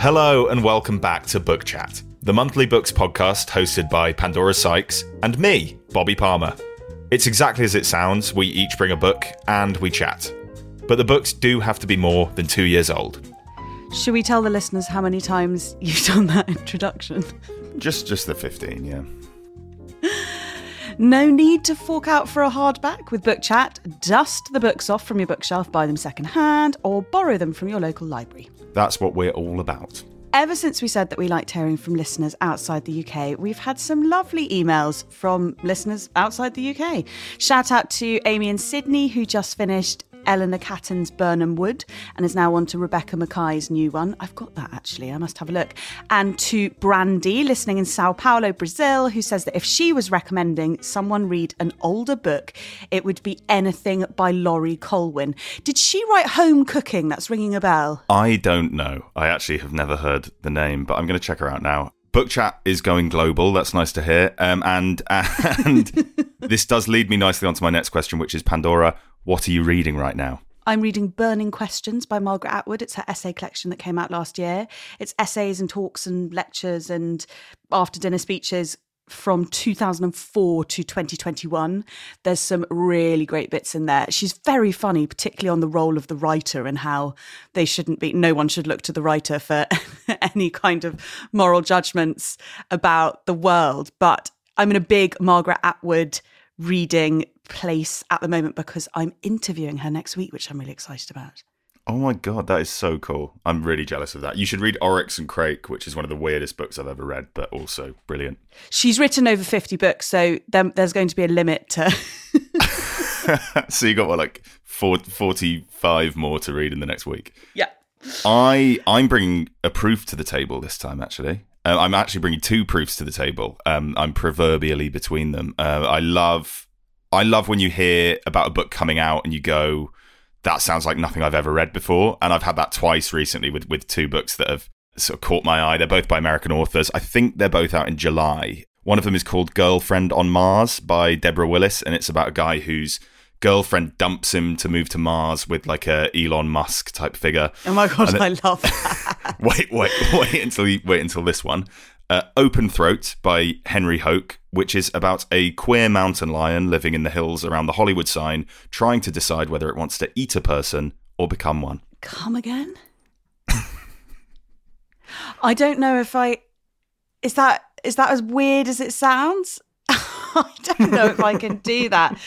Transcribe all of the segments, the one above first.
Hello and welcome back to Book Chat, the monthly books podcast hosted by Pandora Sykes and me, Bobby Palmer. It's exactly as it sounds. We each bring a book and we chat. But the books do have to be more than two years old. Should we tell the listeners how many times you've done that introduction? Just just the 15, yeah. No need to fork out for a hardback with Book Chat. Dust the books off from your bookshelf, buy them secondhand, or borrow them from your local library. That's what we're all about. Ever since we said that we liked hearing from listeners outside the UK, we've had some lovely emails from listeners outside the UK. Shout out to Amy and Sydney, who just finished Eleanor Catton's Birnam Wood and is now on to Rebecca Makkai's new one. I've got that actually, I must have a look. And to Brandy, listening in Sao Paulo, Brazil, who says that if she was recommending someone read an older book, it would be anything by Laurie Colwin. Did she write Home Cooking? That's ringing a bell. I don't know. I actually have never heard the name, but I'm going to check her out now. Book chat is going global. That's nice to hear. Um, and and this does lead me nicely onto my next question, which is Pandora. What are you reading right now? I'm reading Burning Questions by Margaret Atwood. It's her essay collection that came out last year. It's essays and talks and lectures and after dinner speeches from 2004 to 2021. There's some really great bits in there. She's very funny, particularly on the role of the writer and how they shouldn't be, no one should look to the writer for any kind of moral judgments about the world. But I'm in a big Margaret Atwood reading place at the moment because I'm interviewing her next week, which I'm really excited about. Oh my god, that is so cool. I'm really jealous of that. You should read Oryx and Crake, which is one of the weirdest books I've ever read, but also brilliant. She's written over 50 books, so there's going to be a limit to. so you got what, like 40, 45 more to read in the next week? yeah. I I'm bringing a proof to the table this time. Actually, uh, I'm actually bringing two proofs to the table. Um, I'm proverbially between them. Uh, I love I love when you hear about a book coming out and you go, "That sounds like nothing I've ever read before." And I've had that twice recently with with two books that have sort of caught my eye. They're both by American authors. I think they're both out in July. One of them is called Girlfriend on Mars by Deborah Willis, and it's about a guy whose girlfriend dumps him to move to Mars with like a Elon Musk type figure. Oh my God, then- I love that. wait, wait, wait until you, wait until this one. Uh, Open Throat by Henry Hoke, which is about a queer mountain lion living in the hills around the Hollywood sign, trying to decide whether it wants to eat a person or become one. Come again? I don't know if I. Is that is that as weird as it sounds? I don't know if I can do that.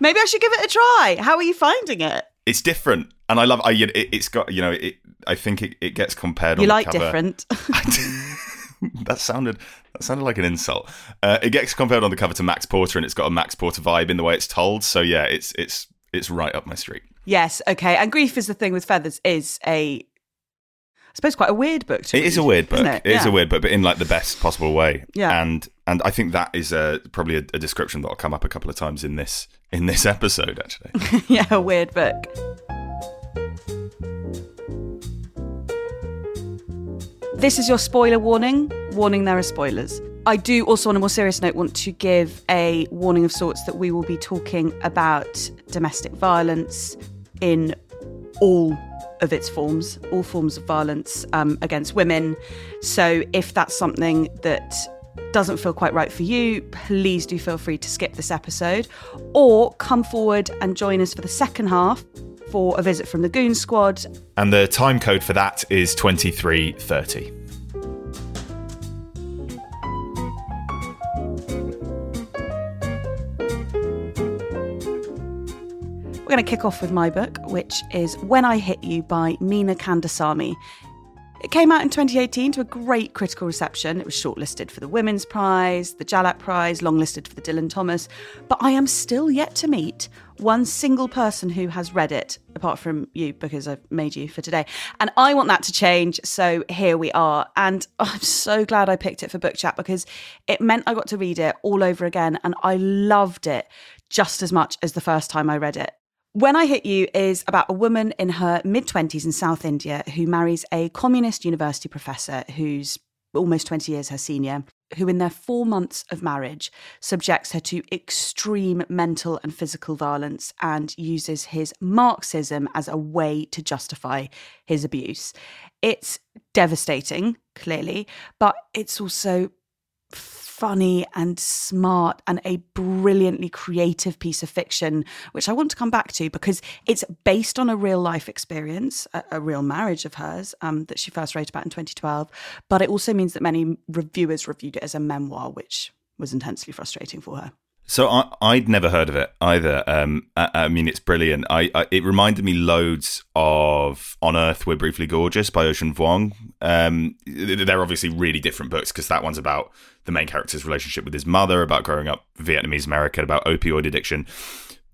Maybe I should give it a try. How are you finding it? It's different, and I love. I, it, it's got you know. It, I think it, it gets compared. You like cover. different. that sounded that sounded like an insult. Uh, it gets compared on the cover to Max Porter, and it's got a Max Porter vibe in the way it's told. So yeah, it's it's it's right up my street. yes, okay. And grief is the thing with feathers is a, I suppose, quite a weird book. To It is a weird book. It it is a weird book, but in like the best possible way. Yeah. And and I think that is uh, probably a, a description that'll come up a couple of times in this in this episode. Actually, yeah, a weird book. This is your spoiler warning. Warning, there are spoilers. I do also, on a more serious note, want to give a warning of sorts that we will be talking about domestic violence in all of its forms, all forms of violence um, against women. So if that's something that doesn't feel quite right for you, please do feel free to skip this episode or come forward and join us for the second half for a visit from the Goon Squad. and the time code for that is twenty three thirty. We're going to kick off with my book, which is When I Hit You by Meena Kandasamy. It came out in 2018 to a great critical reception. It was shortlisted for the Women's Prize, the Jhalak Prize, longlisted for the Dylan Thomas. But I am still yet to meet one single person who has read it, apart from you, because I've made you for today. And I want that to change. So here we are. And I'm so glad I picked it for Book Chat because it meant I got to read it all over again. And I loved it just as much as the first time I read it. When I Hit You is about a woman in her mid 20s in South India who marries a communist university professor who's almost 20 years her senior, who in their four months of marriage subjects her to extreme mental and physical violence and uses his Marxism as a way to justify his abuse. It's devastating, clearly, but it's also funny and smart and a brilliantly creative piece of fiction, which I want to come back to because it's based on a real life experience, a, a real marriage of hers um, that she first wrote about in 2012. But it also means that many reviewers reviewed it as a memoir, which was intensely frustrating for her. So I, would never heard of it either. Um, I, I, mean, it's brilliant. I, I, it reminded me loads of On Earth We're Briefly Gorgeous by Ocean Vuong. Um, they're obviously really different books because that one's about the main character's relationship with his mother, about growing up Vietnamese American, about opioid addiction.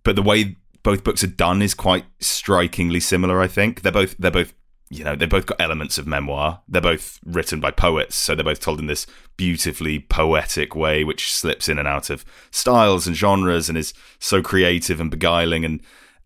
But the way both books are done is quite strikingly similar. I think they're both they're both you know, they've both got elements of memoir. They're both written by poets, so they're both told in this beautifully poetic way, which slips in and out of styles and genres and is so creative and beguiling and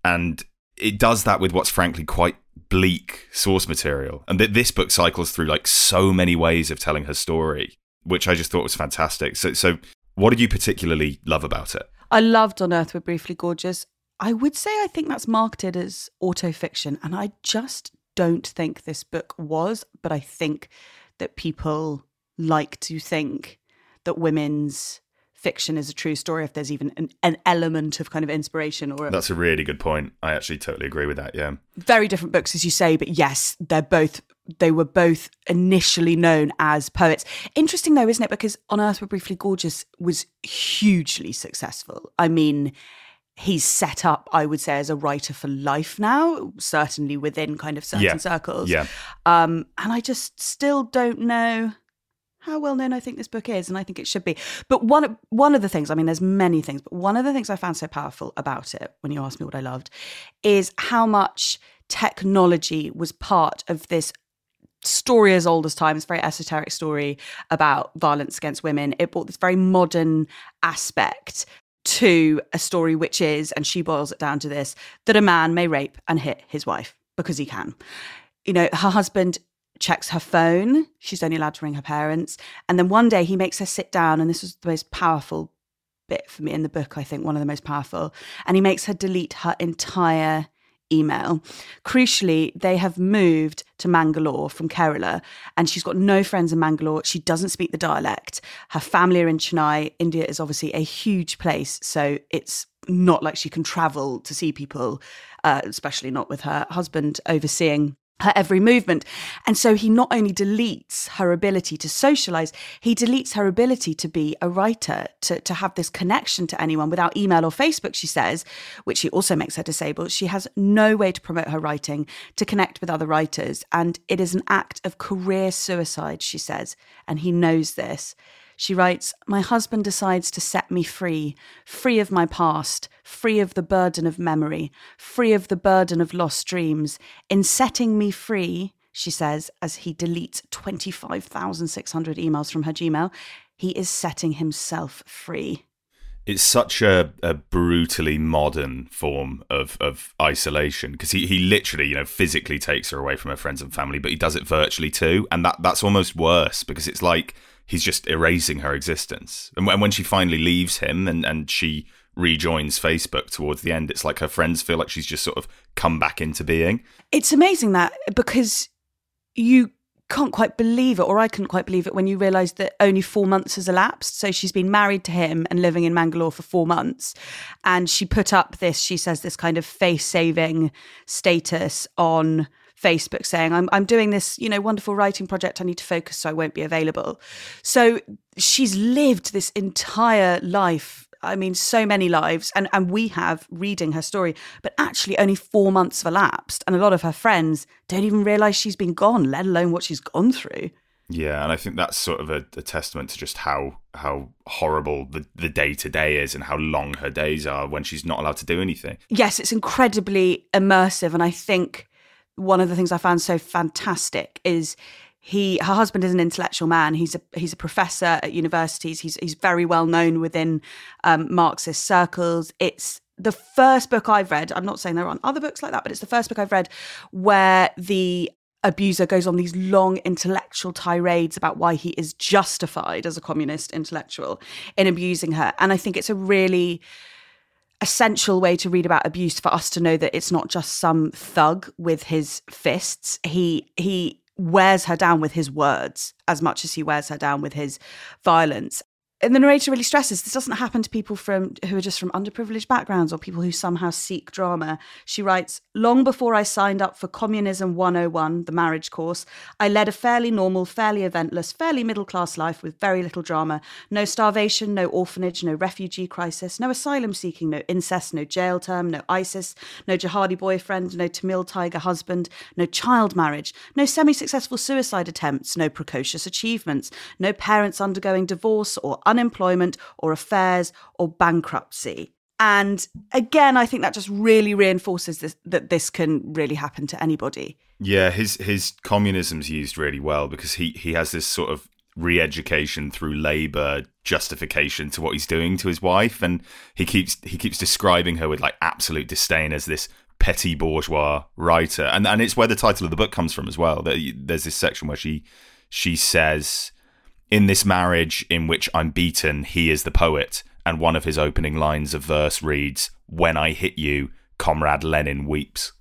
and it does that with what's frankly quite bleak source material. And th- this book cycles through like so many ways of telling her story, which I just thought was fantastic. So so what did you particularly love about it? I loved On Earth We're Briefly Gorgeous. I would say I think that's marketed as autofiction, and I just don't think this book was, but I think that people like to think that women's fiction is a true story if there's even an, an, element of kind of inspiration or a, that's a really good point. I actually totally agree with that yeah. Very different books as you say but yes they're both they were both initially known as poets. Interesting though isn't it? Because on earth we're briefly gorgeous was hugely successful. I mean he's set up, I would say, as a writer for life now, certainly within kind of certain yeah. circles. Yeah. Um, and I just still don't know how well known I think this book is, and I think it should be. But one one of the things, I mean, there's many things, but one of the things I found so powerful about it, when you asked me what I loved, is how much technology was part of this story as old as time. It's a very esoteric story about violence against women. It brought this very modern aspect to a story which is, and she boils it down to this, that a man may rape and hit his wife because he can. You know, her husband checks her phone. She's only allowed to ring her parents. And then one day he makes her sit down, and this was the most powerful bit for me in the book, I think, one of the most powerful. And he makes her delete her entire email. Crucially, they have moved to Mangalore from Kerala, and she's got no friends in Mangalore. She doesn't speak the dialect. Her family are in Chennai. India is obviously a huge place, so it's not like she can travel to see people, uh, especially not with her husband overseeing her every movement. And so he not only deletes her ability to socialize, he deletes her ability to be a writer, to, to have this connection to anyone without email or Facebook, she says, which he also makes her disabled. She has no way to promote her writing, to connect with other writers. And it is an act of career suicide, she says. And he knows this. She writes, My husband decides to set me free, free of my past, free of the burden of memory, free of the burden of lost dreams. In setting me free, she says, as he deletes 25,600 emails from her Gmail, he is setting himself free. It's such a, a brutally modern form of, of isolation because he, he literally, you know, physically takes her away from her friends and family, but he does it virtually too. And that, that's almost worse because it's like he's just erasing her existence. And when, when she finally leaves him and, and she rejoins Facebook towards the end, it's like her friends feel like she's just sort of come back into being. It's amazing that because you can't quite believe it, or I couldn't quite believe it when you realise that only four months has elapsed. So she's been married to him and living in Mangalore for four months. And she put up this, she says, this kind of face saving status on Facebook saying, I'm, I'm doing this, you know, wonderful writing project. I need to focus, so I won't be available. So she's lived this entire life I mean, so many lives, and, and we have reading her story, but actually only four months have elapsed. And a lot of her friends don't even realize she's been gone, let alone what she's gone through. Yeah, and I think that's sort of a, a testament to just how how horrible the the day to day is and how long her days are when she's not allowed to do anything. Yes, it's incredibly immersive, and I think one of the things I found so fantastic is he her husband is an intellectual man. He's a he's a professor at universities. He's he's very well known within um, Marxist circles. It's the first book I've read. I'm not saying there aren't other books like that, but it's the first book I've read where the abuser goes on these long intellectual tirades about why he is justified as a communist intellectual in abusing her. And I think it's a really essential way to read about abuse for us to know that it's not just some thug with his fists. He he wears her down with his words as much as he wears her down with his violence and the narrator really stresses this doesn't happen to people from who are just from underprivileged backgrounds or people who somehow seek drama. She writes, "Long before I signed up for Communism 101, the marriage course, I led a fairly normal, fairly eventless, fairly middle-class life with very little drama. No starvation, no orphanage, no refugee crisis, no asylum seeking, no incest, no jail term, no ISIS, no jihadi boyfriend, no Tamil tiger husband, no child marriage, no semi-successful suicide attempts, no precocious achievements, no parents undergoing divorce or unemployment or affairs or bankruptcy. And again, I think that just really reinforces this, that this can really happen to anybody. Yeah, his his communism's used really well because he he has this sort of re-education through labor justification to what he's doing to his wife and he keeps he keeps describing her with like absolute disdain as this petty bourgeois writer and and it's where the title of the book comes from as well there's this section where she she says in this marriage in which I'm beaten, he is the poet. And one of his opening lines of verse reads, When I hit you, Comrade Lenin weeps.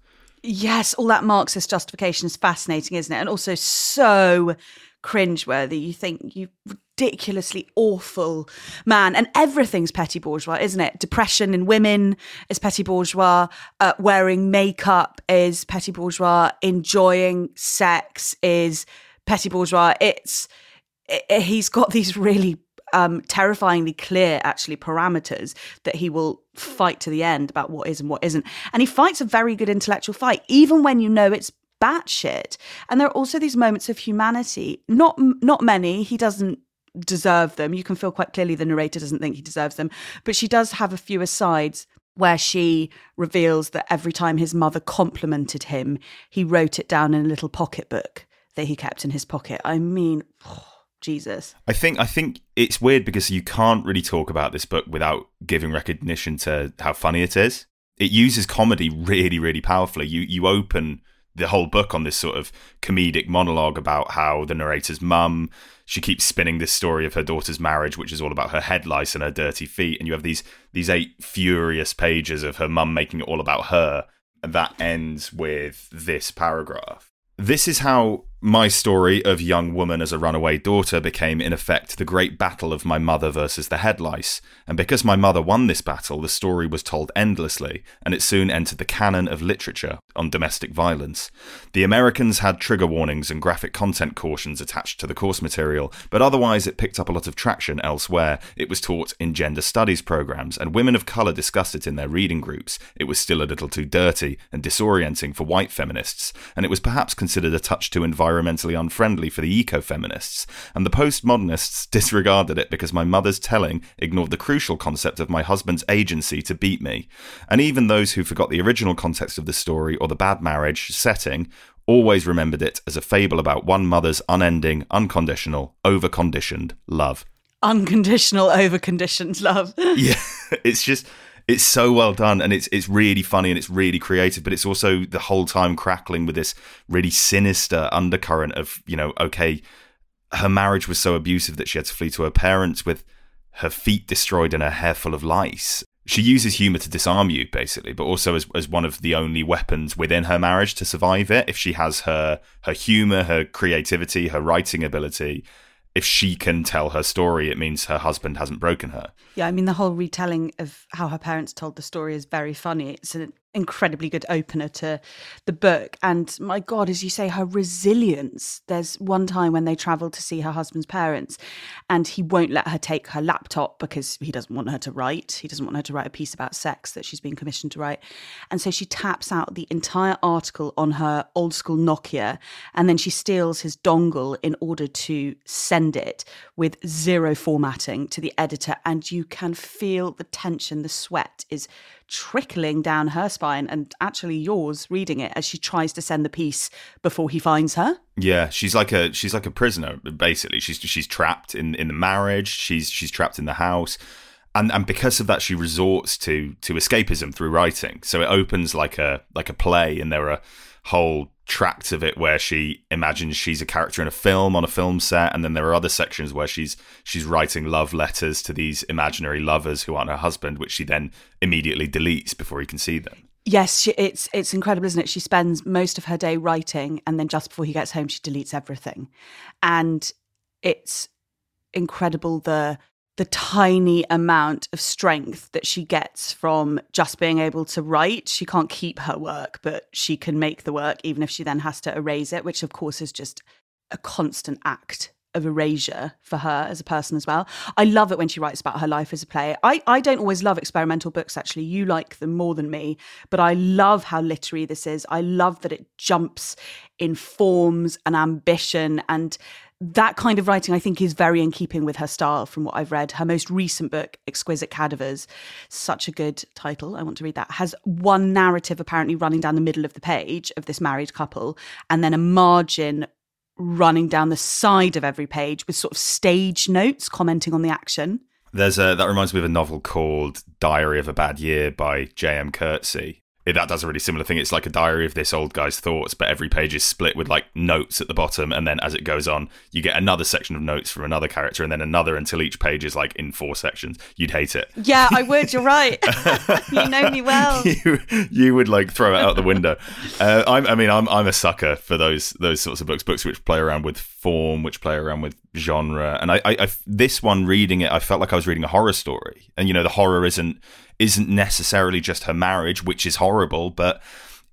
Yes, all that Marxist justification is fascinating, isn't it? And also so cringeworthy. You think you ridiculously awful man, and everything's petty bourgeois, isn't it? Depression in women is petty bourgeois. Uh, wearing makeup is petty bourgeois. Enjoying sex is petty bourgeois. It's he's got these really um, terrifyingly clear, actually, parameters that he will fight to the end about what is and what isn't. And he fights a very good intellectual fight, even when you know it's batshit. And there are also these moments of humanity. Not not many. He doesn't deserve them. You can feel quite clearly the narrator doesn't think he deserves them, but she does have a few asides where she reveals that every time his mother complimented him, he wrote it down in a little pocketbook that he kept in his pocket. I mean. Oh, Jesus. I think I think it's weird because you can't really talk about this book without giving recognition to how funny it is. It uses comedy really, really powerfully. You you open the whole book on this sort of comedic monologue about how the narrator's mum she keeps spinning this story of her daughter's marriage which is all about her head lice and her dirty feet and you have these these eight furious pages of her mum making it all about her and that ends with this paragraph this is how my story of young woman as a runaway daughter became, in effect, the great battle of my mother versus the head lice. And because my mother won this battle, the story was told endlessly, and it soon entered the canon of literature on domestic violence. The Americans had trigger warnings and graphic content cautions attached to the course material, but otherwise it picked up a lot of traction elsewhere. It was taught in gender studies programs, and women of colour discussed it in their reading groups. It was still a little too dirty and disorienting for white feminists, and it was perhaps considered a touch too environmental environmentally unfriendly for the eco feminists, and the postmodernists disregarded it because my mother's telling ignored the crucial concept of my husband's agency to beat me. And even those who forgot the original context of the story or the bad marriage setting always remembered it as a fable about one mother's unending, unconditional, overconditioned love. Unconditional, overconditioned love. yeah, it's just it's so well done and it's it's really funny and it's really creative but it's also the whole time crackling with this really sinister undercurrent of you know okay her marriage was so abusive that she had to flee to her parents with her feet destroyed and her hair full of lice. She uses humor to disarm you basically but also as, as one of the only weapons within her marriage to survive it. If she has her her humor her creativity her writing ability if she can tell her story, it means her husband hasn't broken her. Yeah, I mean, the whole retelling of how her parents told the story is very funny. It's an incredibly good opener to the book. And my God, as you say, her resilience. There's one time when they travel to see her husband's parents, and he won't let her take her laptop because he doesn't want her to write. He doesn't want her to write a piece about sex that she's been commissioned to write. And so she taps out the entire article on her old school Nokia, and then she steals his dongle in order to send it with zero formatting to the editor. And you can feel the tension, the sweat is trickling down her spine and actually yours reading it as she tries to send the piece before he finds her. Yeah, she's like a she's like a prisoner basically. She's she's trapped in in the marriage. She's she's trapped in the house. And and because of that she resorts to to escapism through writing. So it opens like a like a play and there are whole tracts of it where she imagines she's a character in a film on a film set and then there are other sections where she's she's writing love letters to these imaginary lovers who aren't her husband which she then immediately deletes before he can see them. Yes she, it's it's incredible isn't it? She spends most of her day writing and then just before he gets home she deletes everything. And it's incredible the the tiny amount of strength that she gets from just being able to write. She can't keep her work, but she can make the work, even if she then has to erase it, which of course is just a constant act of erasure for her as a person as well. I love it when she writes about her life as a player. I, I don't always love experimental books, actually. You like them more than me, but I love how literary this is. I love that it jumps in forms and ambition and that kind of writing, I think, is very in keeping with her style from what I've read. Her most recent book, Exquisite Cadavers, such a good title. I want to read that. Has one narrative apparently running down the middle of the page of this married couple, and then a margin running down the side of every page with sort of stage notes commenting on the action. There's a that reminds me of a novel called Diary of a Bad Year by J.M. Coetzee, that does a really similar thing. It's like a diary of this old guy's thoughts, but every page is split with like notes at the bottom, and then as it goes on, you get another section of notes from another character, and then another until each page is like in four sections. You'd hate it. Yeah, I would. You're right. you know me well. you, you would like throw it out the window. Uh, I'm, I mean, I'm I'm a sucker for those those sorts of books, books which play around with form, which play around with genre. And I, I, I this one reading it, I felt like I was reading a horror story, and you know, the horror isn't isn't necessarily just her marriage, which is horrible, but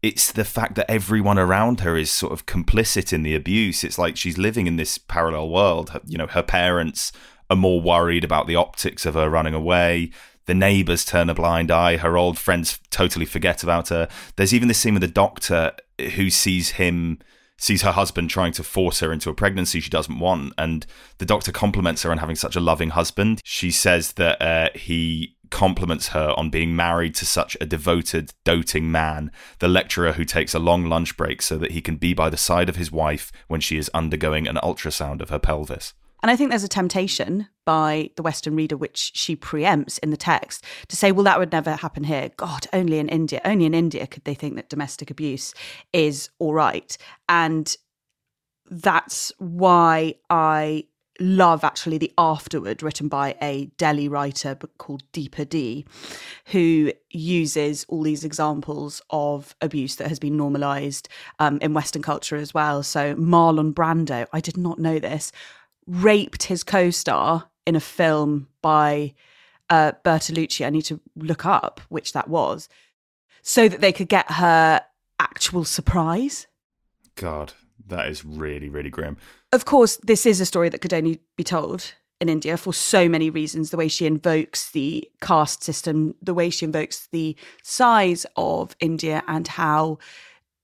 it's the fact that everyone around her is sort of complicit in the abuse. It's like she's living in this parallel world. You know, her parents are more worried about the optics of her running away. The neighbors turn a blind eye. Her old friends totally forget about her. There's even this scene with the doctor who sees him sees her husband trying to force her into a pregnancy she doesn't want. And the doctor compliments her on having such a loving husband. She says that uh, he compliments her on being married to such a devoted, doting man, the lecturer who takes a long lunch break so that he can be by the side of his wife when she is undergoing an ultrasound of her pelvis. And I think there's a temptation by the Western reader, which she preempts in the text, to say, well, that would never happen here. God, only in India, only in India could they think that domestic abuse is all right. And that's why I love actually the afterword written by a Delhi writer called Deepa D, who uses all these examples of abuse that has been normalized um, in Western culture as well. So Marlon Brando, I did not know this, raped his co-star in a film by uh, Bertolucci. I need to look up which that was, so that they could get her actual surprise. God, that is really, really grim. Of course, this is a story that could only be told in India for so many reasons. The way she invokes the caste system, the way she invokes the size of India, and how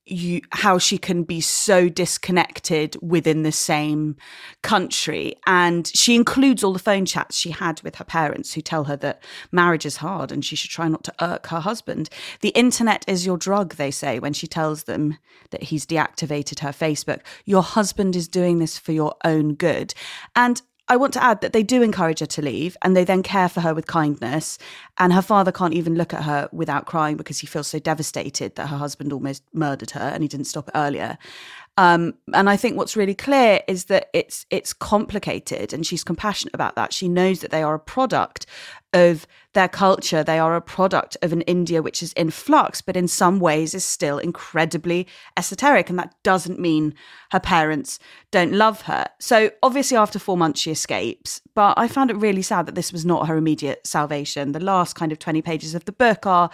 you how she can be so disconnected within the same country. And she includes all the phone chats she had with her parents who tell her that marriage is hard and she should try not to irk her husband. The internet is your drug they say when she tells them that he's deactivated her facebook. Your husband is doing this for your own good. And I want to add that they do encourage her to leave and they then care for her with kindness. And her father can't even look at her without crying because he feels so devastated that her husband almost murdered her and he didn't stop it earlier. Um, and I think what's really clear is that it's it's complicated, and she's compassionate about that. She knows that they are a product of their culture. They are a product of an India which is in flux, but in some ways is still incredibly esoteric. And that doesn't mean her parents don't love her. So obviously, after four months, she escapes. But I found it really sad that this was not her immediate salvation. The last kind of twenty pages of the book are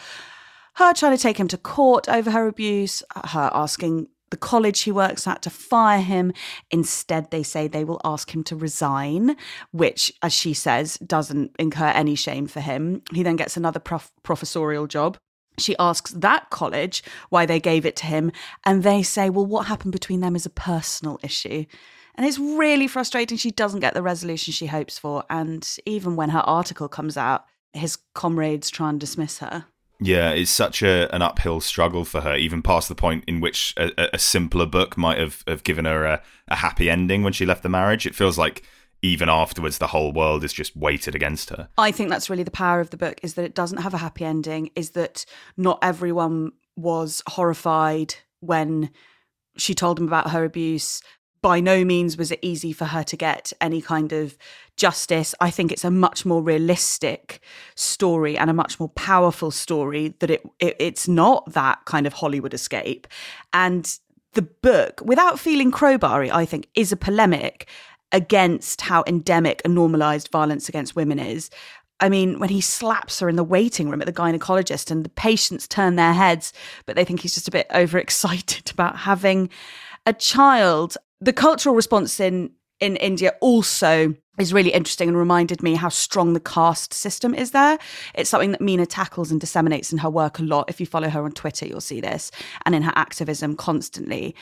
her trying to take him to court over her abuse, her asking the college he works at to fire him. Instead, they say they will ask him to resign, which, as she says, doesn't incur any shame for him. He then gets another prof- professorial job. She asks that college why they gave it to him, and they say, well, what happened between them is a personal issue. And it's really frustrating. She doesn't get the resolution she hopes for. And even when her article comes out, his comrades try and dismiss her. Yeah, it's such a, an uphill struggle for her, even past the point in which a, a simpler book might have, have given her a, a happy ending when she left the marriage. It feels like even afterwards the whole world is just weighted against her. I think that's really the power of the book is that it doesn't have a happy ending, is that not everyone was horrified when she told him about her abuse by no means was it easy for her to get any kind of justice. I think it's a much more realistic story and a much more powerful story that it, it it's not that kind of Hollywood escape. And the book, without feeling crowbarry, I think, is a polemic against how endemic and normalized violence against women is. I mean, when he slaps her in the waiting room at the gynecologist and the patients turn their heads, but they think he's just a bit overexcited about having a child the cultural response in in India also is really interesting and reminded me how strong the caste system is there. It's something that Meena tackles and disseminates in her work a lot. If you follow her on Twitter, you'll see this, and in her activism constantly.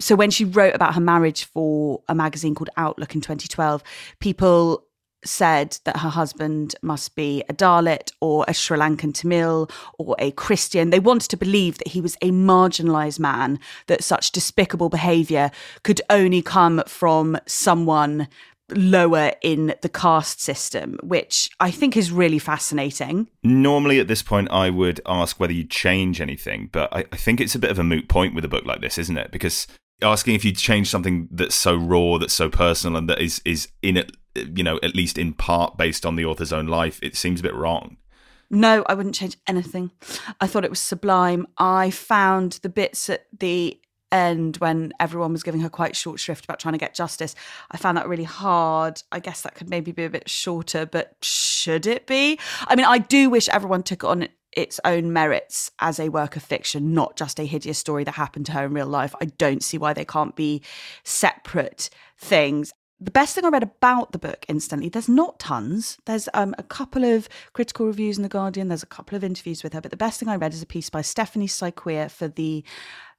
So when she wrote about her marriage for a magazine called Outlook in 2012, people said that her husband must be a Dalit or a Sri Lankan Tamil or a Christian. They wanted to believe that he was a marginalized man, that such despicable behavior could only come from someone lower in the caste system, which I think is really fascinating. Normally, at this point, I would ask whether you change anything, but I, I think it's a bit of a moot point with a book like this, isn't it? Because asking if you change something that's so raw, that's so personal, and that is is in it you know, at least in part based on the author's own life, it seems a bit wrong. No, I wouldn't change anything. I thought it was sublime. I found the bits at the end when everyone was giving her quite short shrift about trying to get justice. I found that really hard. I guess that could maybe be a bit shorter, but should it be? I mean, I do wish everyone took on its own merits as a work of fiction, not just a hideous story that happened to her in real life. I don't see why they can't be separate things the best thing I read about the book instantly, there's not tons. There's um, a couple of critical reviews in The Guardian, there's a couple of interviews with her, but the best thing I read is a piece by Stephanie Sy-Quia for the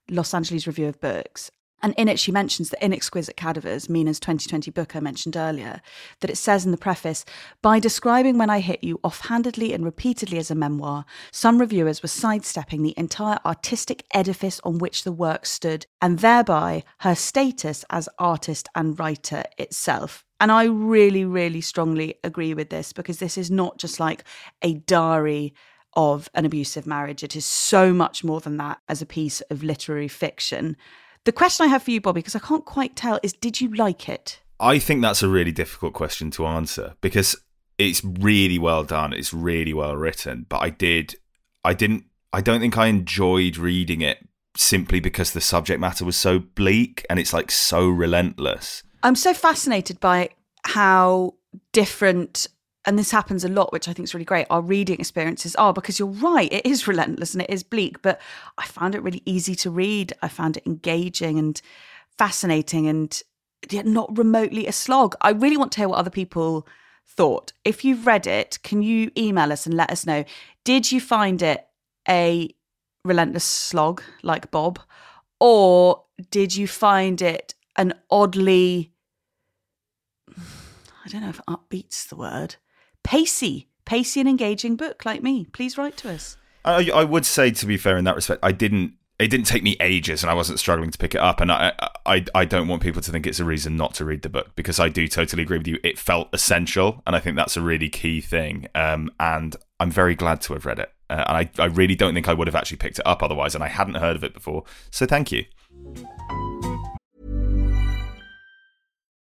Los Angeles Review of Books. And in it, she mentions the In Exquisite Cadavers, Meena's 2020 book I mentioned earlier, that it says in the preface By describing When I Hit You offhandedly and repeatedly as a memoir, some reviewers were sidestepping the entire artistic edifice on which the work stood, and thereby her status as artist and writer itself. And I really, really strongly agree with this because this is not just like a diary of an abusive marriage. It is so much more than that as a piece of literary fiction. The question I have for you, Bobby, because I can't quite tell, is did you like it? I think that's a really difficult question to answer because it's really well done. It's really well written. But I did, I didn't, I don't think I enjoyed reading it simply because the subject matter was so bleak and it's like so relentless. I'm so fascinated by how different and this happens a lot, which I think is really great. Our reading experiences are because you're right, it is relentless and it is bleak, but I found it really easy to read. I found it engaging and fascinating and not remotely a slog. I really want to hear what other people thought. If you've read it, can you email us and let us know? Did you find it a relentless slog like Bob? Or did you find it an oddly, I don't know if upbeat's the word, pacey, pacey and engaging book like me, please write to us. I, I would say, to be fair, in that respect, I didn't. It didn't take me ages, and I wasn't struggling to pick it up. And I, I, I don't want people to think it's a reason not to read the book because I do totally agree with you. It felt essential, and I think that's a really key thing. Um, and I'm very glad to have read it. Uh, and I, I really don't think I would have actually picked it up otherwise, and I hadn't heard of it before. So thank you.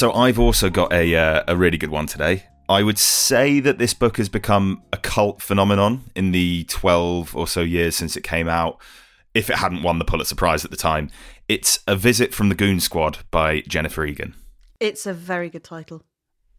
So I've also got a uh, a really good one today. I would say that this book has become a cult phenomenon in the 12 or so years since it came out. If it hadn't won the Pulitzer Prize at the time, it's A Visit from the Goon Squad by Jennifer Egan. It's a very good title.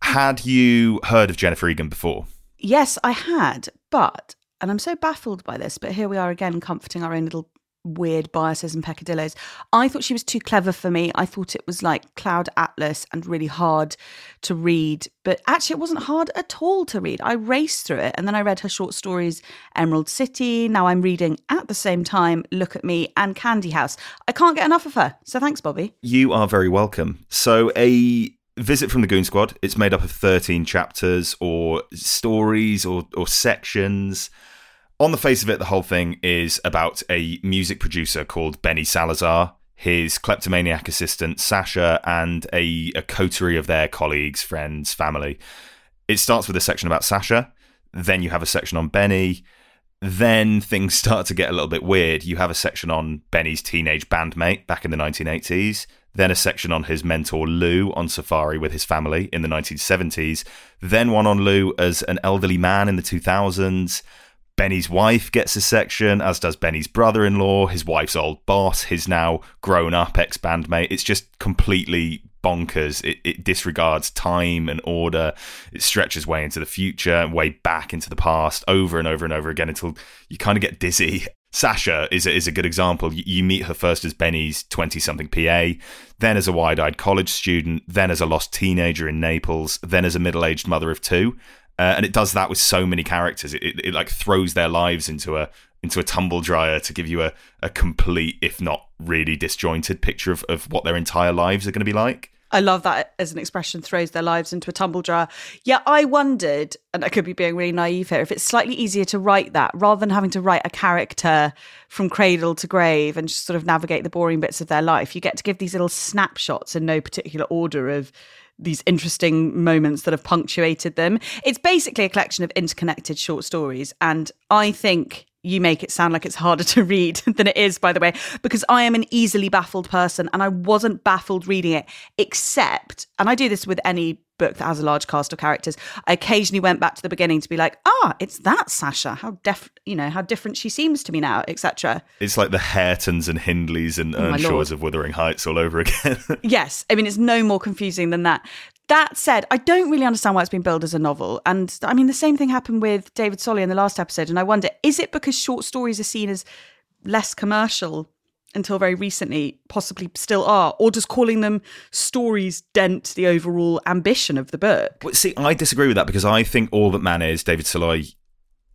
Had you heard of Jennifer Egan before? Yes, I had, but, and I'm so baffled by this, but here we are again comforting our own little weird biases and peccadillos. I thought she was too clever for me. I thought it was like Cloud Atlas and really hard to read, but actually, it wasn't hard at all to read. I raced through it and then I read her short stories, Emerald City. Now I'm reading at the same time Look at Me and Candy House. I can't get enough of her. So thanks, Bobby. You are very welcome. So, a visit from the Goon Squad. It's made up of 13 chapters or stories or, or sections. On the face of it, the whole thing is about a music producer called Benny Salazar, his kleptomaniac assistant Sasha, and a, a coterie of their colleagues, friends, family. It starts with a section about Sasha, then you have a section on Benny, then things start to get a little bit weird. You have a section on Benny's teenage bandmate back in the 1980s, then a section on his mentor Lou on safari with his family in the 1970s, then one on Lou as an elderly man in the 2000s. Benny's wife gets a section, as does Benny's brother in law, his wife's old boss, his now grown up ex bandmate. It's just completely bonkers. It, it, disregards time and order. It stretches way into the future and way back into the past over and over and over again until you kind of get dizzy. Sasha is a, is a good example. You, you meet her first as Benny's 20 something PA, then as a wide eyed college student, then as a lost teenager in Naples, then as a middle aged mother of two. Uh, and it does that with so many characters. It, it, it, like throws their lives into a into a tumble dryer to give you a, a complete, if not really disjointed picture of, of what their entire lives are going to be like. I love that as an expression, throws their lives into a tumble dryer. Yeah, I wondered, and I could be being really naive here, if it's slightly easier to write that rather than having to write a character from cradle to grave and just sort of navigate the boring bits of their life. You get to give these little snapshots in no particular order of these interesting moments that have punctuated them. It's basically a collection of interconnected short stories. And I think you make it sound like it's harder to read than it is, by the way, because I am an easily baffled person and I wasn't baffled reading it, except, and I do this with any book that has a large cast of characters. I occasionally went back to the beginning to be like, ah, it's that Sasha. How def, you know, how different she seems to me now, etc. It's like the Haretons and Hindleys and Oh, Earnshaws of Wuthering Heights all over again. Yes, I mean it's no more confusing than that. That said, I don't really understand why it's been billed as a novel. And I mean, the same thing happened with David Szalay in the last episode. And I wonder, is it because short stories are seen as less commercial until very recently, possibly still are? Or does calling them stories dent the overall ambition of the book? But see, I disagree with that because I think all that man is, David Szalay,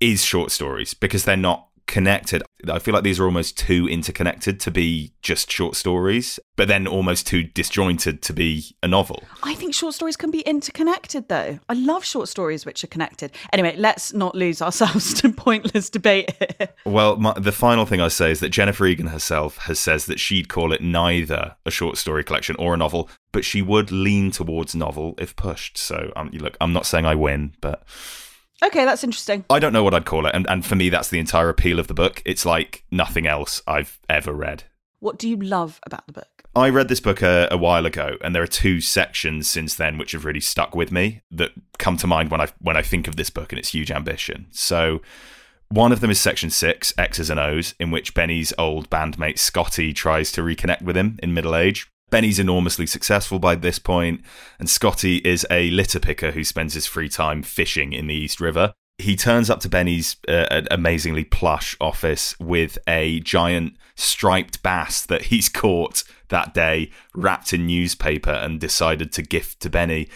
is short stories because they're not connected. I feel like these are almost too interconnected to be just short stories, but then almost too disjointed to be a novel. I think short stories can be interconnected, though. I love short stories which are connected. Anyway, let's not lose ourselves to pointless debate here. Well, my, the final thing I say is that Jennifer Egan herself has says that she'd call it neither a short story collection or a novel, but she would lean towards novel if pushed. So, um, look, I'm not saying I win, but Okay, that's interesting. I don't know what I'd call it. And, and for me, that's the entire appeal of the book. It's like nothing else I've ever read. What do you love about the book? I read this book a, a while ago, and there are two sections since then which have really stuck with me that come to mind when I when I think of this book and its huge ambition. So, one of them is section six, X's and O's, in which Benny's old bandmate Scotty tries to reconnect with him in middle age. Benny's enormously successful by this point, and Scotty is a litter picker who spends his free time fishing in the East River. He turns up to Benny's uh, amazingly plush office with a giant striped bass that he's caught that day, wrapped in newspaper, and decided to gift to Benny.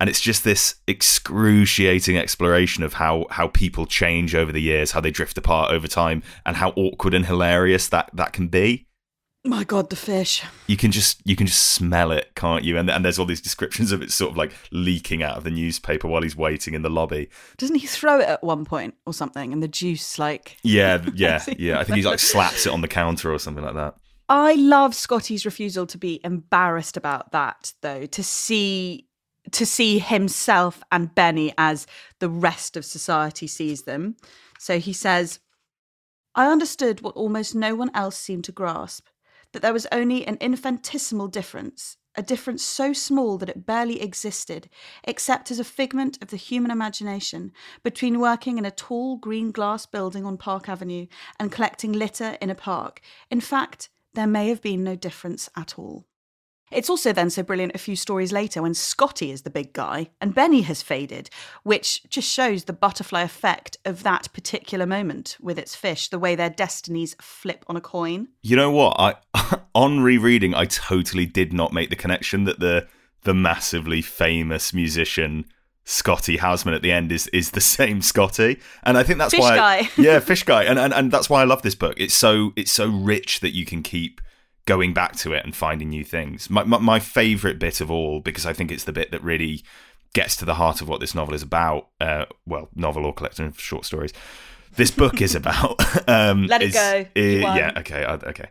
And it's just this excruciating exploration of how, how people change over the years, how they drift apart over time, and how awkward and hilarious that, that can be. My God, the fish. You can just you can just smell it, can't you? And and there's all these descriptions of it sort of like leaking out of the newspaper while he's waiting in the lobby. Doesn't he throw it at one point or something and the juice like Yeah, yeah, yeah. I think he like slaps it on the counter or something like that. I love Scotty's refusal to be embarrassed about that though, to see to see himself and Benny as the rest of society sees them. So he says, I understood what almost no one else seemed to grasp that there was only an infinitesimal difference, a difference so small that it barely existed, except as a figment of the human imagination, between working in a tall green glass building on Park Avenue and collecting litter in a park. In fact, there may have been no difference at all. It's also then so brilliant a few stories later when Scotty is the big guy and Benny has faded, which just shows the butterfly effect of that particular moment with its fish, the way their destinies flip on a coin. You know what? I on rereading, I totally did not make the connection that the the massively famous musician Scotty Hausman at the end is is the same Scotty, and I think that's Fish why. guy. yeah, fish guy, and, and and that's why I love this book. It's so it's so rich that you can keep going back to it and finding new things. My, my, my favorite bit of all, because I think it's the bit that really gets to the heart of what this novel is about. Uh, well, novel or collection of short stories. This book is about. Um, Let it is- go. Yeah. Okay. Okay.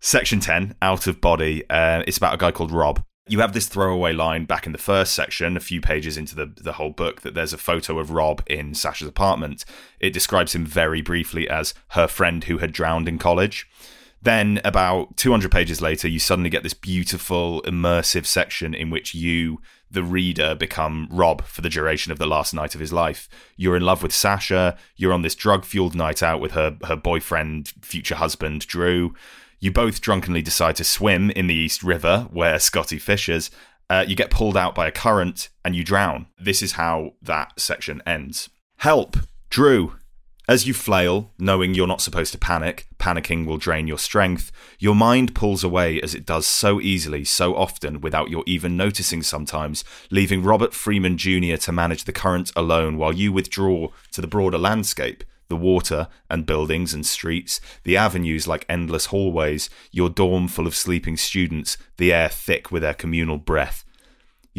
Section ten, out of body. Uh, it's about a guy called Rob. You have this throwaway line back in the first section, a few pages into the the whole book, that there's a photo of Rob in Sasha's apartment. It describes him very briefly as her friend who had drowned in college. Then, about 200 pages later, you suddenly get this beautiful, immersive section in which you, the reader, become Rob for the duration of the last night of his life. You're in love with Sasha. You're on this drug fueled night out with her, her boyfriend, future husband, Drew. You both drunkenly decide to swim in the East River where Scotty fishes. Uh, you get pulled out by a current and you drown. This is how that section ends. Help! Drew! As you flail, knowing you're not supposed to panic, panicking will drain your strength, your mind pulls away as it does so easily, so often, without your even noticing sometimes, leaving Robert Freeman Jr. to manage the current alone while you withdraw to the broader landscape. The water and buildings and streets, the avenues like endless hallways, your dorm full of sleeping students, the air thick with their communal breath.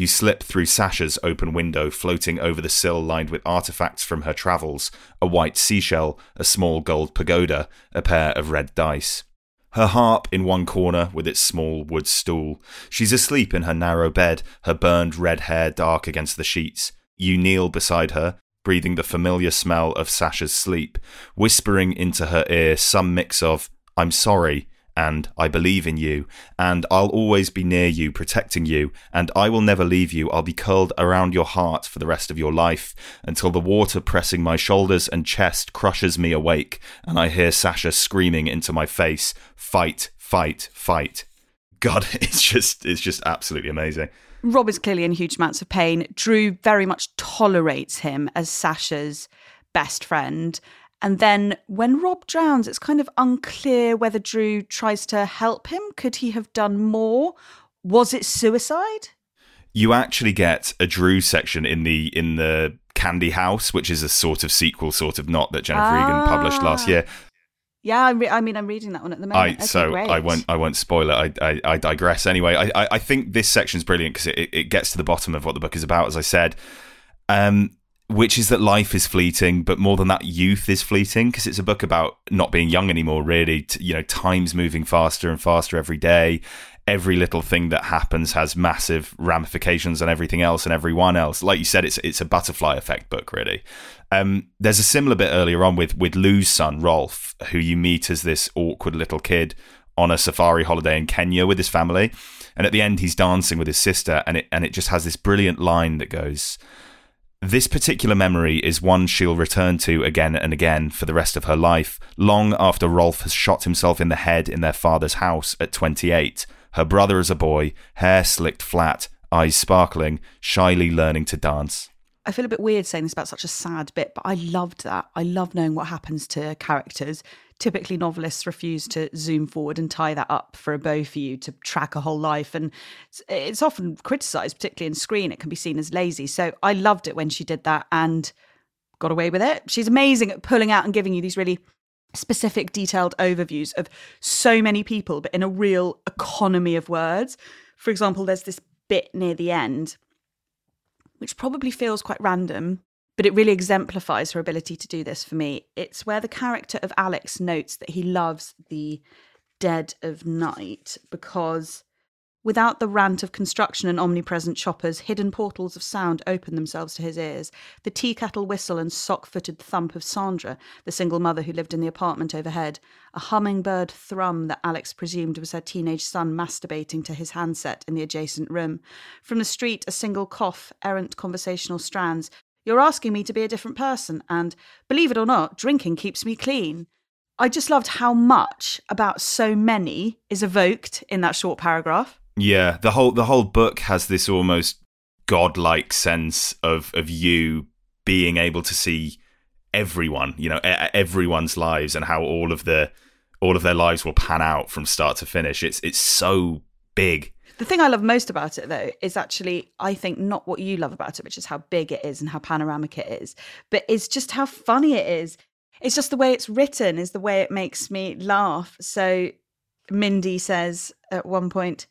You slip through Sasha's open window, floating over the sill lined with artifacts from her travels a white seashell, a small gold pagoda, a pair of red dice. Her harp in one corner with its small wood stool. She's asleep in her narrow bed, her burned red hair dark against the sheets. You kneel beside her, breathing the familiar smell of Sasha's sleep, whispering into her ear some mix of, I'm sorry, and I believe in you, and I'll always be near you, protecting you, and I will never leave you. I'll be curled around your heart for the rest of your life, until the water pressing my shoulders and chest crushes me awake, and I hear Sasha screaming into my face, Fight, fight, fight. God, it's just it's just absolutely amazing. Rob is clearly in huge amounts of pain. Drew very much tolerates him as Sasha's best friend. And then when Rob drowns, it's kind of unclear whether Drew tries to help him. Could he have done more? Was it suicide? You actually get a Drew section in the in the Candy House, which is a sort of sequel, sort of not that Jennifer Egan published last Ah. year. Yeah, I'm re- I mean, I'm reading that one at the moment. I Okay, so great. I won't I won't spoil it. I I, I digress. Anyway, I, I I think this section's brilliant because it, it gets to the bottom of what the book is about. As I said, um, which is that life is fleeting, but more than that, youth is fleeting because it's a book about not being young anymore. Really, you know, time's moving faster and faster every day. Every little thing that happens has massive ramifications on everything else and everyone else. Like you said, it's it's a butterfly effect book, really. Um, there's a similar bit earlier on with with Lou's son Rolf, who you meet as this awkward little kid on a safari holiday in Kenya with his family, and at the end he's dancing with his sister, and it and it just has this brilliant line that goes. This particular memory is one she'll return to again and again for the rest of her life, long after Rolf has shot himself in the head in their father's house at 28. Her brother is a boy, hair slicked flat, eyes sparkling, shyly learning to dance. I feel a bit weird saying this about such a sad bit, but I loved that. I love knowing what happens to characters. Typically, novelists refuse to zoom forward and tie that up for a bow for you to track a whole life. And it's- often criticized, particularly in screen. It can be seen as lazy. So I loved it when she did that and got away with it. She's amazing at pulling out and giving you these really specific, detailed overviews of so many people, but in a real economy of words. For example, there's this bit near the end, which probably feels quite random, but it really exemplifies her ability to do this for me. It's where the character of Alex notes that he loves the dead of night because Without the rant of construction and omnipresent choppers, hidden portals of sound open themselves to his ears. The tea kettle whistle and sock footed thump of Sandra, the single mother who lived in the apartment overhead. A hummingbird thrum that Alex presumed was her teenage son masturbating to his handset in the adjacent room. From the street, a single cough, errant conversational strands. You're asking me to be a different person, and believe it or not, drinking keeps me clean. I just loved how much about so many is evoked in that short paragraph. Yeah, the whole the whole book has this almost godlike sense of of you being able to see everyone, you know, everyone's lives and how all of the all of their lives will pan out from start to finish. It's it's so big. The thing I love most about it, though, is actually, I think, not what you love about it, which is how big it is and how panoramic it is, but it's just how funny it is. It's just the way it's written, is the way it makes me laugh. So Mindy says at one point,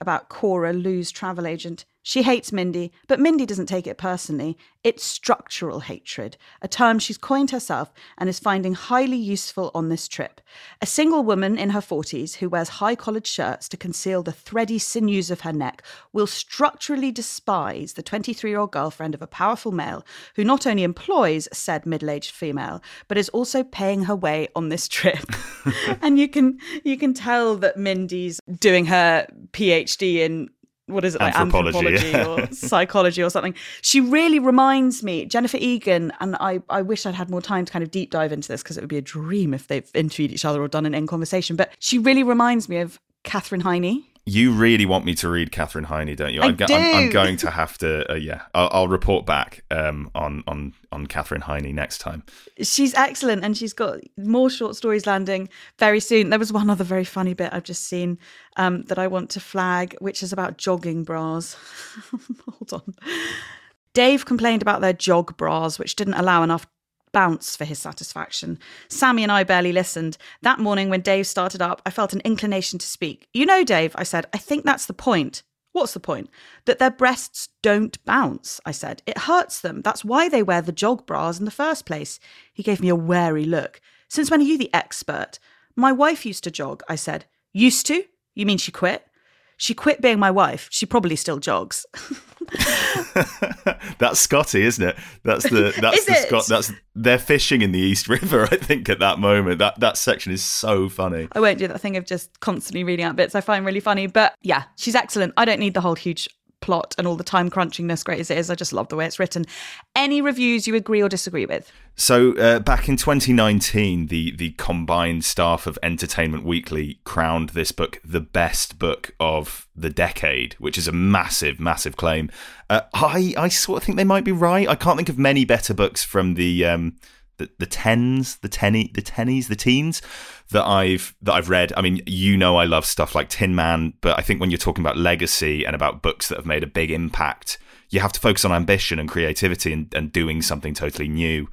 about Cora, Lou's travel agent. She hates Mindy, but Mindy doesn't take it personally. It's structural hatred, a term she's coined herself and is finding highly useful on this trip. A single woman in her 40s who wears high collared shirts to conceal the thready sinews of her neck will structurally despise the 23 year old girlfriend of a powerful male who not only employs said middle aged female, but is also paying her way on this trip. and you can you can tell that Mindy's doing her PhD in what is it like anthropology, anthropology or psychology or something. She really reminds me Jennifer Egan, and I I wish I'd had more time to kind of deep dive into this because it would be a dream if they've interviewed each other or done an in conversation. But she really reminds me of Katherine Heiny. You really want me to read Katherine Heiny, don't you? I I'm, do. I'm, I'm going to have to. Uh, yeah, I'll, I'll, report back um, on on on Katherine Heiny next time. She's excellent, and she's got more short stories landing very soon. There was one other very funny bit I've just seen um, that I want to flag, which is about jogging bras. Hold on. Dave complained about their jog bras, which didn't allow enough bounce for his satisfaction. Sammy and I barely listened. That morning, when Dave started up, I felt an inclination to speak. You know, Dave, I said, I think that's the point. What's the point? That their breasts don't bounce, I said. It hurts them. That's why they wear the jog bras in the first place. He gave me a wary look. Since when are you the expert? My wife used to jog, I said. Used to? You mean she quit? She quit being my wife. She probably still jogs. that's Scotty, isn't it? That's the that's the Scott. That's they're fishing in the East River. I think at that moment that that section is so funny. I won't do that thing of just constantly reading out bits I find really funny, but yeah, she's excellent. I don't need the whole huge plot and all the time crunchingness, great as it is. I just love the way it's written. Any reviews you agree or disagree with? So uh, back in 2019, the the combined staff of Entertainment Weekly crowned this book the best book of the decade, which is a massive, massive claim. Uh, I I sort of think they might be right. I can't think of many better books from the um, the, tens, the tenny, the tennies, the teens that I've that I've read. I mean, you know, I love stuff like Tin Man, but I think when you're talking about legacy and about books that have made a big impact, you have to focus on ambition and creativity and, and doing something totally new.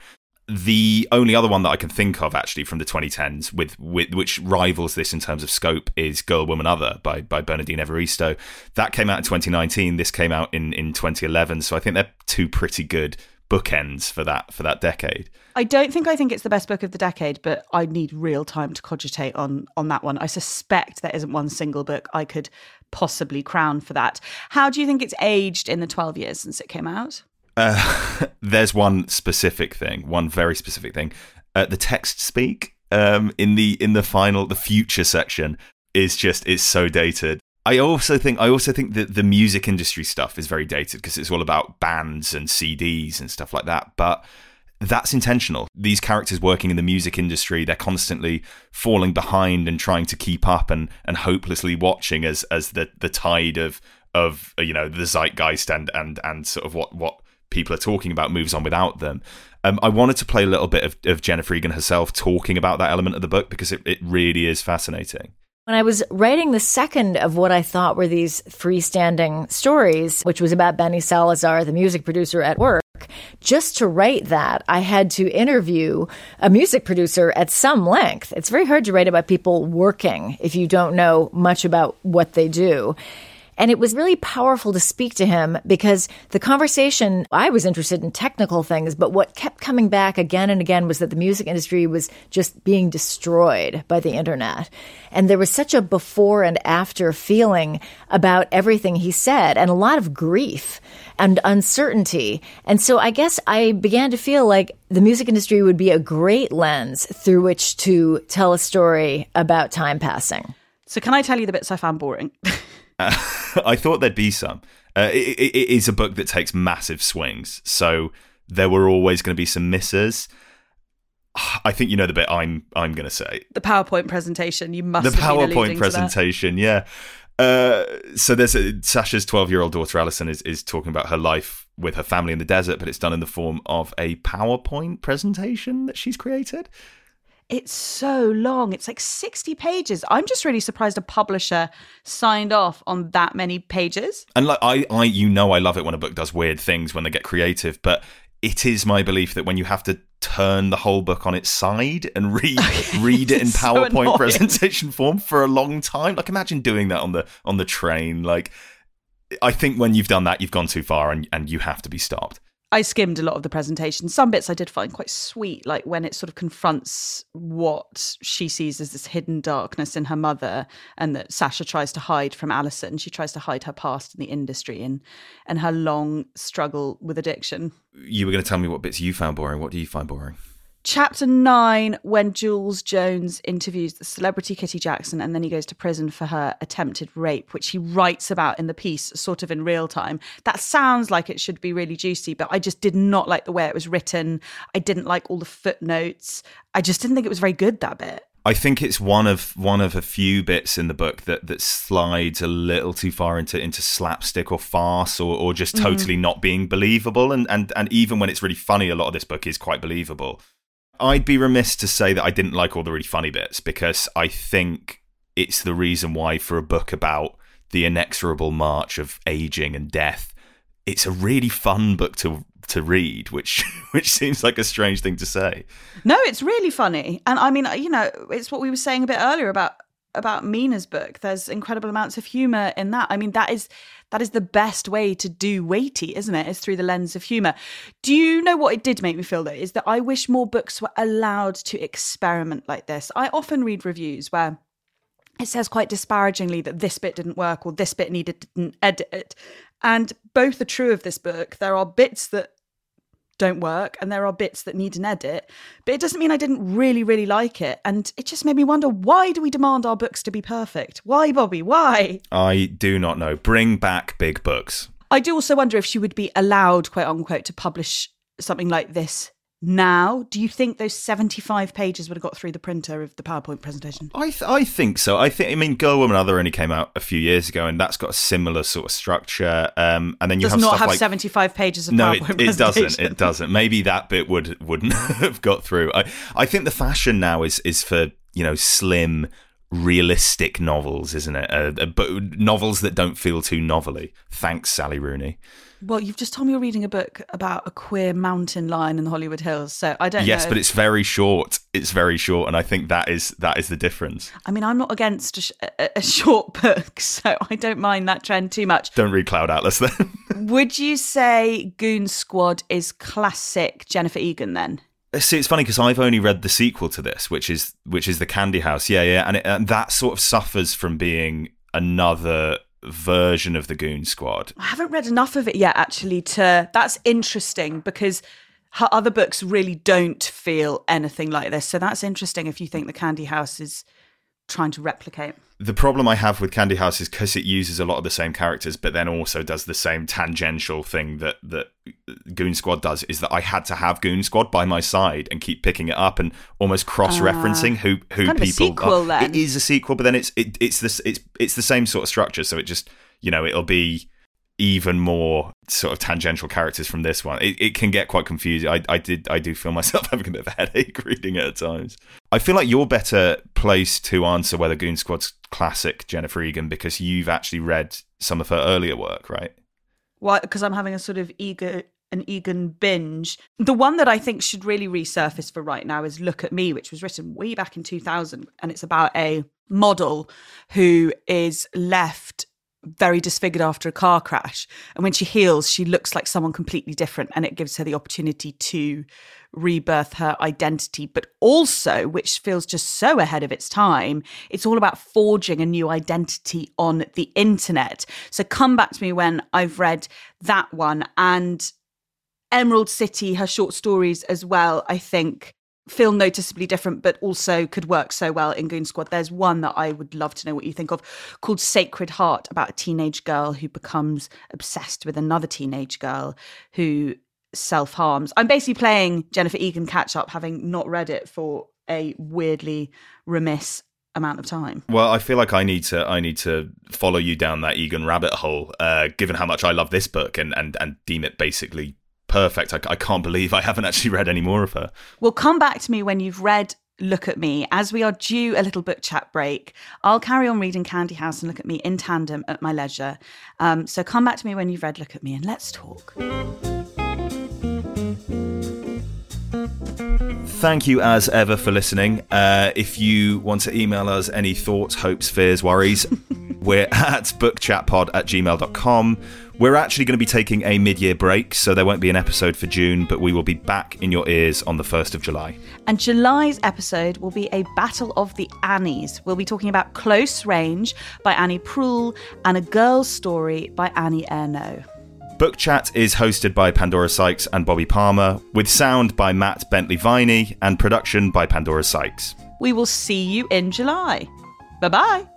The only other one that I can think of actually from the 2010s, with, with which rivals this in terms of scope, is Girl, Woman, Other by by Bernardine Evaristo. That came out in 2019. This came out in in 2011. So I think they're two pretty good bookends for that for that decade. I don't think I think it's the best book of the decade, but I need real time to cogitate on on that one. I suspect there isn't one single book I could possibly crown for that. How do you think it's aged in the 12 years since it came out? Uh, there's one specific thing, one very specific thing. Uh, the text speak um, in the in the final the future section is just is so dated. I also think I also think that the music industry stuff is very dated because it's all about bands and CDs and stuff like that. But that's intentional. These characters working in the music industry, they're constantly falling behind and trying to keep up and, and hopelessly watching as as the, the tide of of you know the zeitgeist and and and sort of what what people are talking about moves on without them. Um, I wanted to play a little bit of, of Jennifer Egan herself talking about that element of the book because it, it really is fascinating. When I was writing the second of what I thought were these freestanding stories, which was about Benny Salazar, the music producer at work, Just to write that, I had to interview a music producer at some length. It's very hard to write about people working if you don't know much about what they do. And it was really powerful to speak to him because the conversation, I was interested in technical things, but what kept coming back again and again was that the music industry was just being destroyed by the internet. And there was such a before and after feeling about everything he said and a lot of grief and uncertainty. And so I guess I began to feel like the music industry would be a great lens through which to tell a story about time passing. So, can I tell you the bits I found boring? Uh, I thought there'd be some. Uh, it, it, it is a book that takes massive swings, so there were always going to be some misses. I think you know the bit I'm I'm going to say. The PowerPoint presentation. You must. The PowerPoint presentation. Yeah. Uh, so there's a, Sasha's 12 year old daughter Alison is is talking about her life with her family in the desert, but it's done in the form of a PowerPoint presentation that she's created. It's so long. It's like 60 pages. I'm just really surprised a publisher signed off on that many pages. And like I, I you know I love it when a book does weird things when they get creative, but it is my belief that when you have to turn the whole book on its side and read read it in PowerPoint presentation form for a long time. Like imagine doing that on the on the train. Like I think when you've done that, you've gone too far and, and you have to be stopped. I skimmed a lot of the presentation. Some bits I did find quite sweet, like when it sort of confronts what she sees as this hidden darkness in her mother, and that Sasha tries to hide from Alison. She tries to hide her past in the industry and and her long struggle with addiction. You were going to tell me what bits you found boring. What do you find boring? Chapter nine, when Jules Jones interviews the celebrity Kitty Jackson and then he goes to prison for her attempted rape, which he writes about in the piece, sort of in real time. That sounds like it should be really juicy, but I just did not like the way it was written. I didn't like all the footnotes. I just didn't think it was very good, that bit. I think it's one of one of a few bits in the book that that slides a little too far into into slapstick or farce or, or just mm-hmm. totally mm. not being believable and, and and even when it's really funny a lot of this book is quite believable. I'd be remiss to say that I didn't like all the really funny bits because I think it's the reason why, for a book about the inexorable march of aging and death, it's a really fun book to to read, which which seems like a strange thing to say. No, it's really funny, and I mean, you know, it's what we were saying a bit earlier about about Meena's book. There's incredible amounts of humor in that. I mean, that is that is the best way to do weighty, isn't it? Is through the lens of humor. Do you know what it did make me feel though? Is that I wish more books were allowed to experiment like this. I often read reviews where it says quite disparagingly that this bit didn't work or this bit needed an edit. And both are true of this book. There are bits that don't work and there are bits that need an edit but it doesn't mean i didn't really really like it. And it just made me wonder why do we demand our books to be perfect? Why bobby why? I do not know. Bring back big books. I do also wonder if she would be allowed quote unquote to publish something like this now, do you think those 75 pages would have got through the printer of the PowerPoint presentation? I th- I think so. I think I mean Girl Woman Other only came out a few years ago and that's got a similar sort of structure. Um, and then you Does have not have like, 75 pages of no, PowerPoint it, it doesn't. It doesn't. Maybe that bit would wouldn't have got through. I I think the fashion now is is for, you know, slim realistic novels, isn't it? Uh, uh but novels that don't feel too novelly. Thanks, Sally Rooney. Well, you've just told me you're reading a book about a queer mountain lion in the Hollywood Hills, so I don't. Yes, know. but it's very short. It's very short, and I think that is that is the difference. I mean, I'm not against a, sh- a short book, so I don't mind that trend too much. Don't read Cloud Atlas then. Would you say Goon Squad is classic Jennifer Egan then? Uh, see, it's funny because I've only read the sequel to this, which is which is the Candy House. Yeah, yeah, and, it, and that sort of suffers from being another version of the Goon Squad. I haven't read enough of it yet, actually. To that's interesting because her other books really don't feel anything like this. So that's interesting. If you think the Candy House is trying to replicate. The problem I have with Candy House is because it uses a lot of the same characters, but then also does the same tangential thing that that Goon Squad does. Is that I had to have Goon Squad by my side and keep picking it up and almost cross referencing uh, who who people. sequel, then. It is a sequel, but then it's it, it's this it's it's the same sort of structure. So it just you know it'll be even more sort of tangential characters from this one. It, it can get quite confusing. I, I did I do feel myself having a bit of a headache reading it at times. I feel like you're better placed to answer whether Goon Squad's classic Jennifer Egan because you've actually read some of her earlier work, right? Why? Because I'm having a sort of eager an Egan binge. The one that I think should really resurface for right now is Look at Me, which was written way back in 2000. And it's about a model who is left very disfigured after a car crash. And when she heals, she looks like someone completely different. And it gives her the opportunity to rebirth her identity. But also, which feels just so ahead of its time, it's all about forging a new identity on the internet. So come back to me when I've read that one. And Emerald City, her short stories as well, I think feel noticeably different, but also could work so well in Goon Squad. There's one that I would love to know what you think of called Sacred Heart about a teenage girl who becomes obsessed with another teenage girl who self harms. I'm basically playing Jennifer Egan catch up, having not read it for a weirdly remiss amount of time. Well, I feel like I need to I need to follow you down that Egan rabbit hole, uh, given how much I love this book and and and deem it basically perfect. I, I can't believe I haven't actually read any more of her. Well, come back to me when you've read Look at Me. As we are due a little book chat break, I'll carry on reading Candy House and Look at Me in tandem at my leisure. Um, so come back to me when you've read Look at Me and let's talk. Thank you as ever for listening. Uh, if you want to email us any thoughts, hopes, fears, worries, we're at bookchatpod at gmail.com. We're actually going to be taking a mid year break, so there won't be an episode for June, but we will be back in your ears on the 1st of July. And July's episode will be a Battle of the Annies. We'll be talking about Close Range by Annie Proulx and A Girl's Story by Annie Ernaux. Book Chat is hosted by Pandora Sykes and Bobby Palmer, with sound by Matt Bentley Viney and production by Pandora Sykes. We will see you in July. Bye bye.